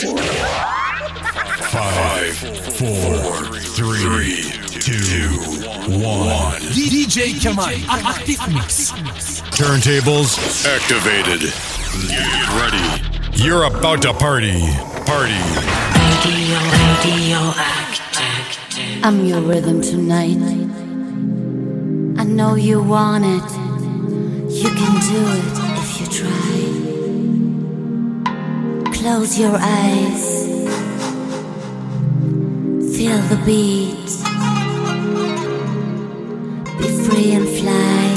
Five, four, three, two, one. DJ Kemal Aktif Mix. Turntables activated. Get ready. You're about to party. Party. Radio, radio active. I'm your rhythm tonight. I know you want it. You can do it if you try. Close your eyes. Feel the beat. Be free and fly.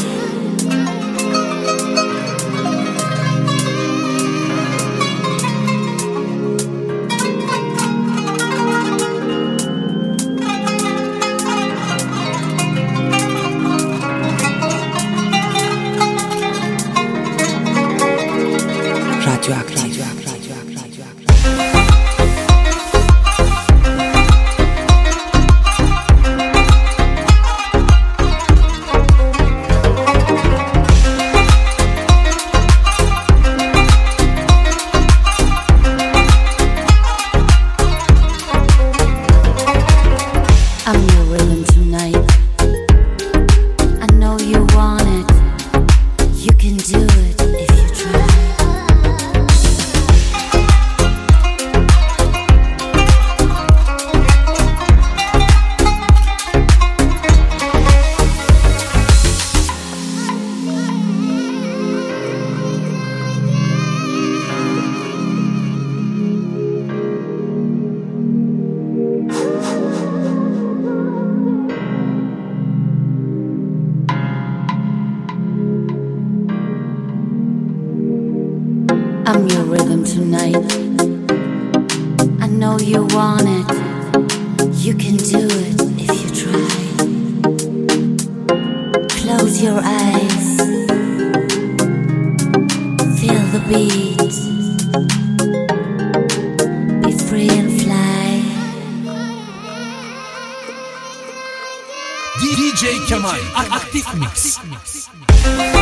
Feel the beat. Be free and fly. DJ Kemal Mix. I'm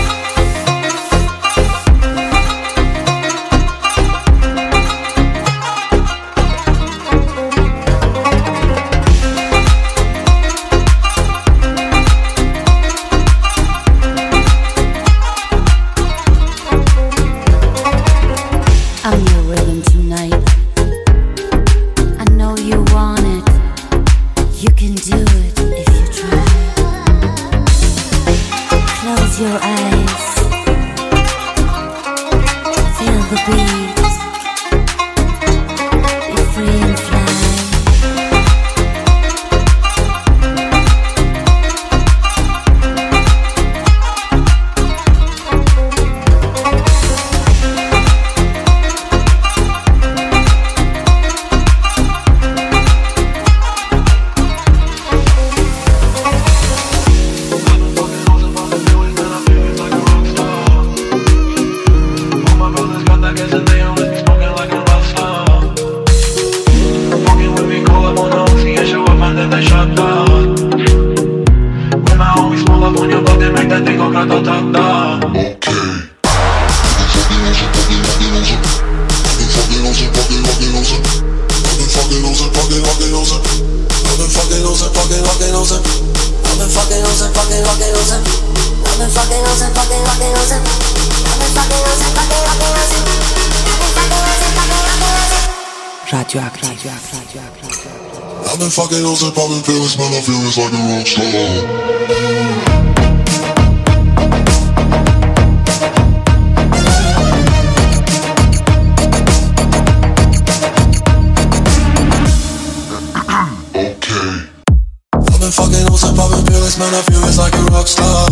pills, man, I feel it's like a rock star.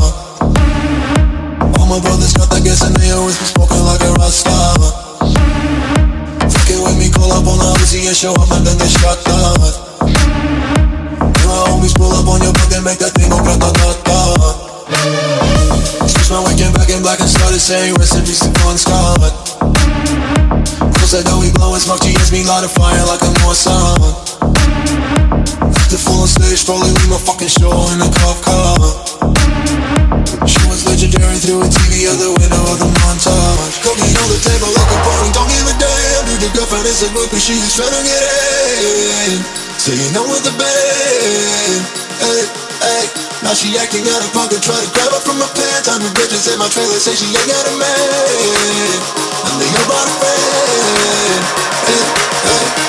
All my brothers got that gas and they always be smoking like a rock star. Fucking with me, call up on the OC and show up and then they down. When my homies pull up on your block, they make that thing go grata-ta-ta. Switch my weekend back in black and started saying recipes to Bon Scott. Close that door, we blowing smoke, GS me light a fire like a North Sun. The full on stage, leave my fucking show in a cop car. She was legendary through a TV or the window of the montage. Cooking on the table like a pony, don't give a damn. Dude, your girlfriend is a groupie, she's trying to get in. Saying no with the band. Hey, hey. Now she acting out of pocket, try to grab her from my pants. I'm the bitches in my trailer, say she ain't got a man. And they about a friend. Hey, hey.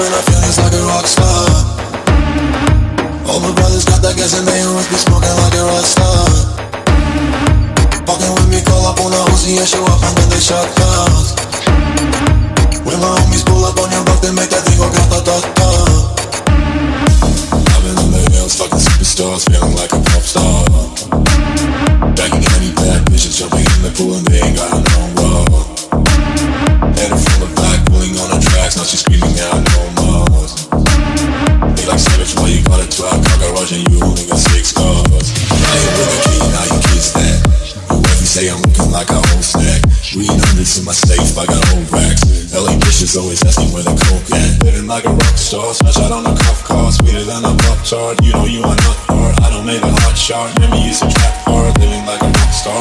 Man, I feel just like a rock star. All my brothers got that gas and they always be smoking like a rock star. Fucking with me, call up on the Uzi and show up and then they shot Always asking where the coke at. Living like a rock star, smash out on a cop car, sweeter than a pop tart. You know you are not hard. I don't make a hot shot, never used to trap hard. Living like a rock star,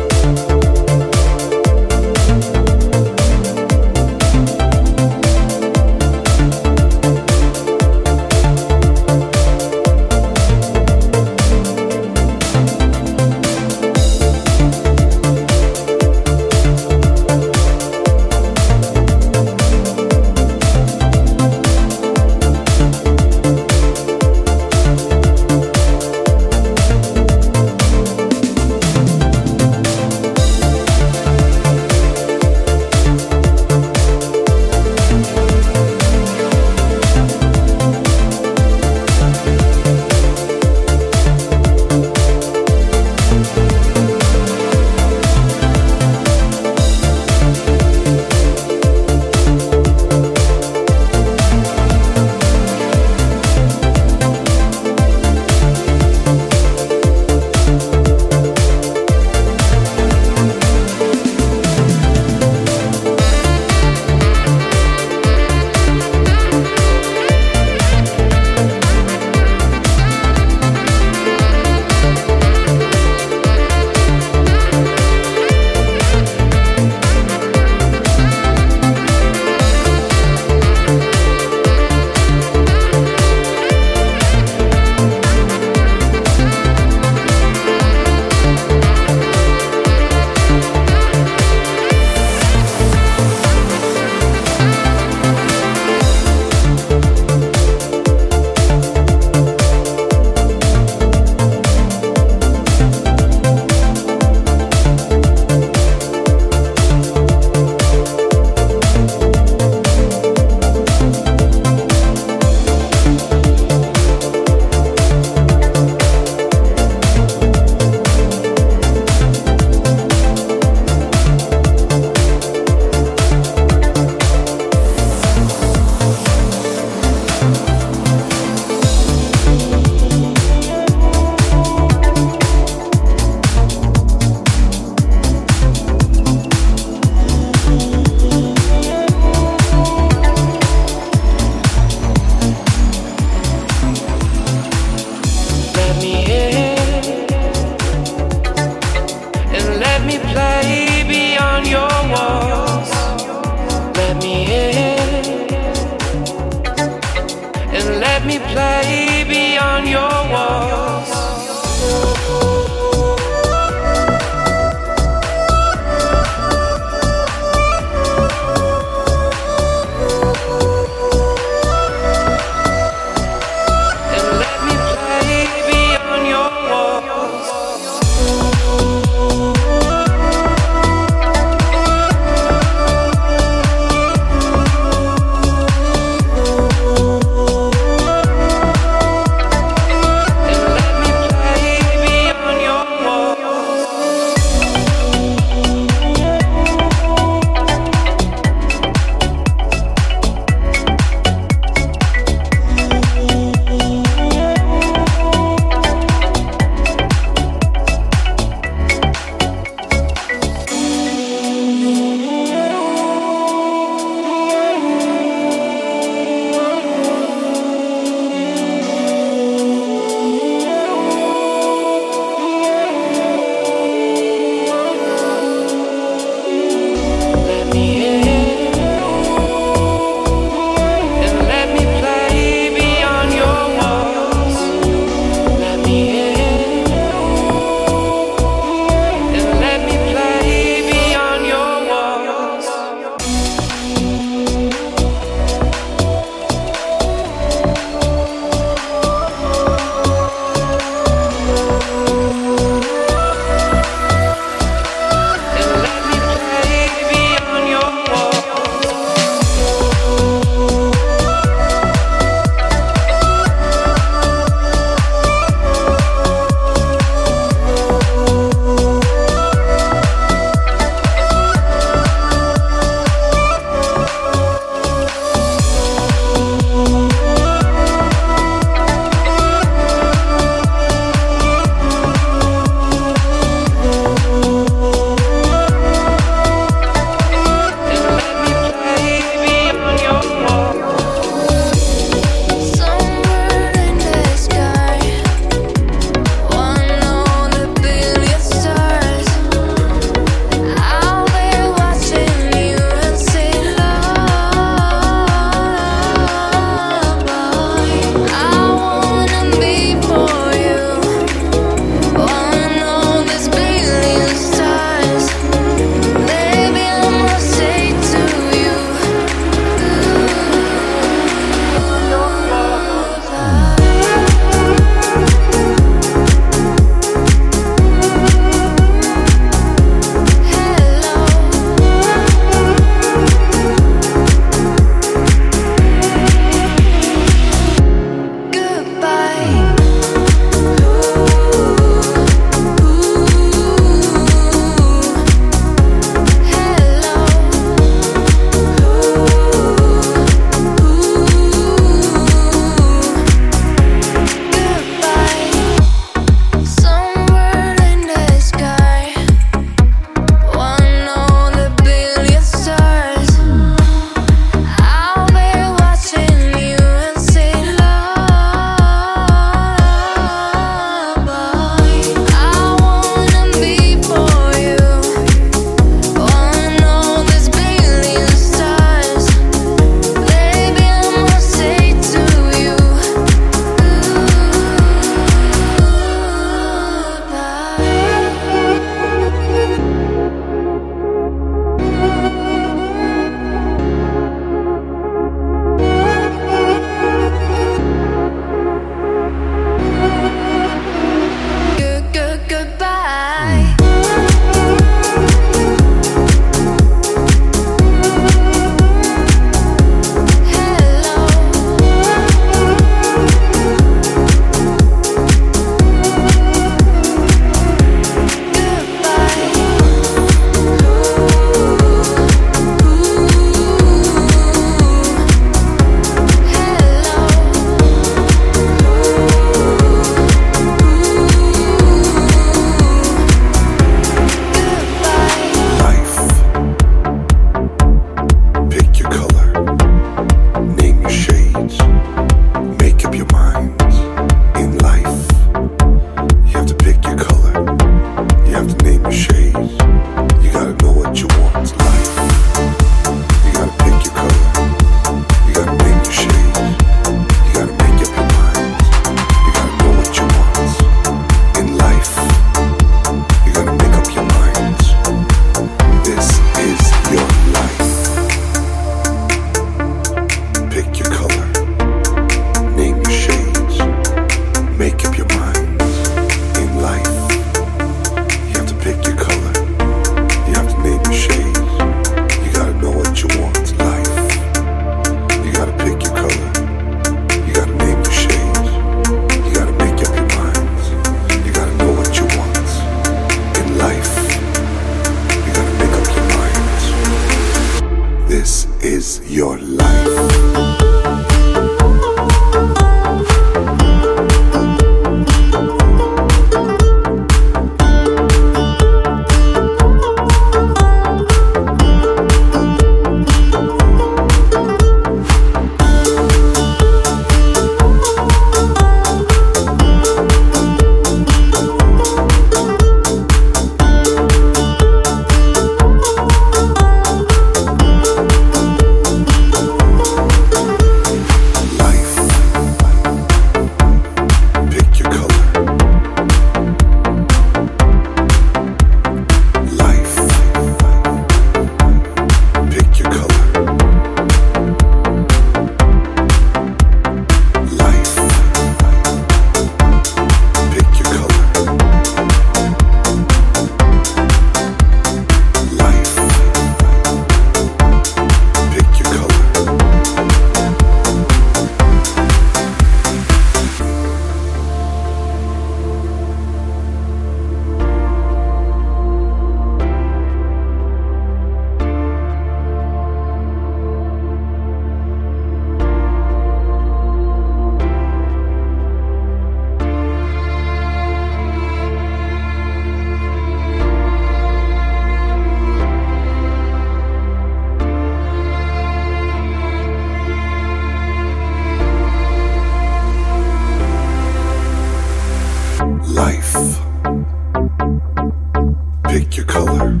Pick your color,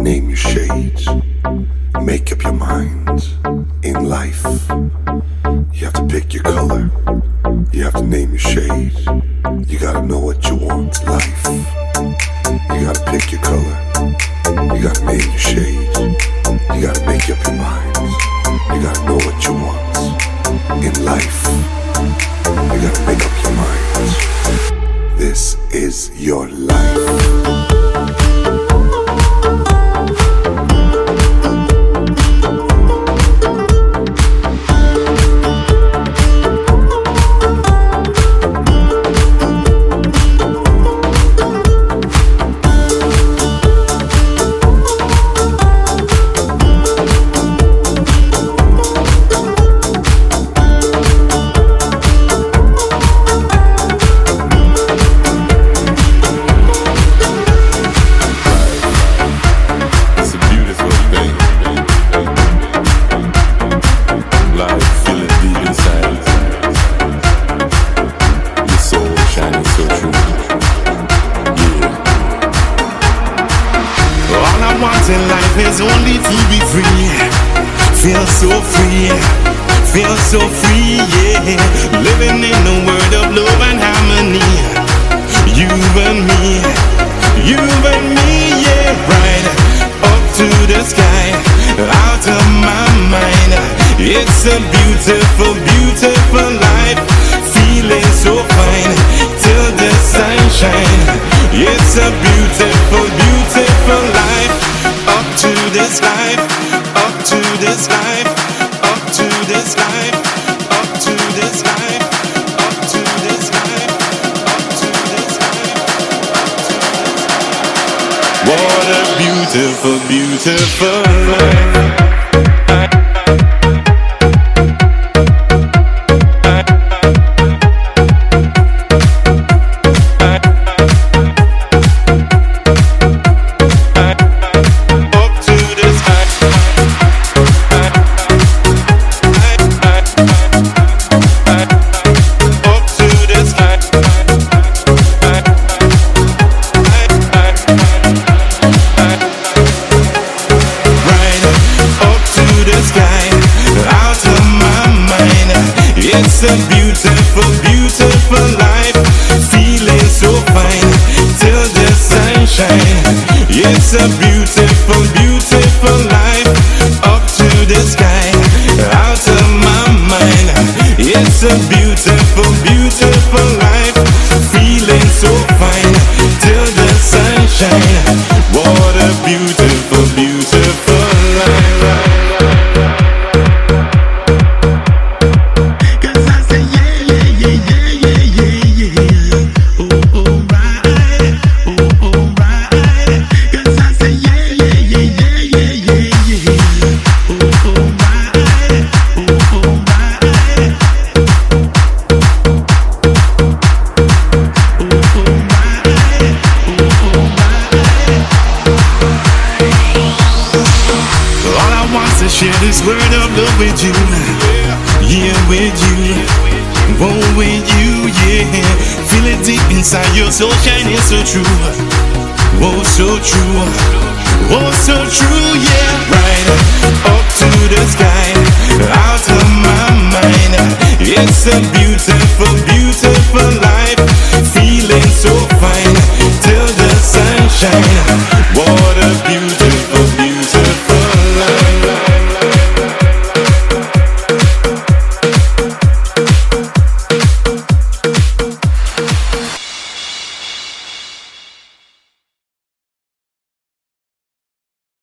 name your shades, make up your mind. In life, you have to pick your color, you have to name your shades, you gotta know what you want life.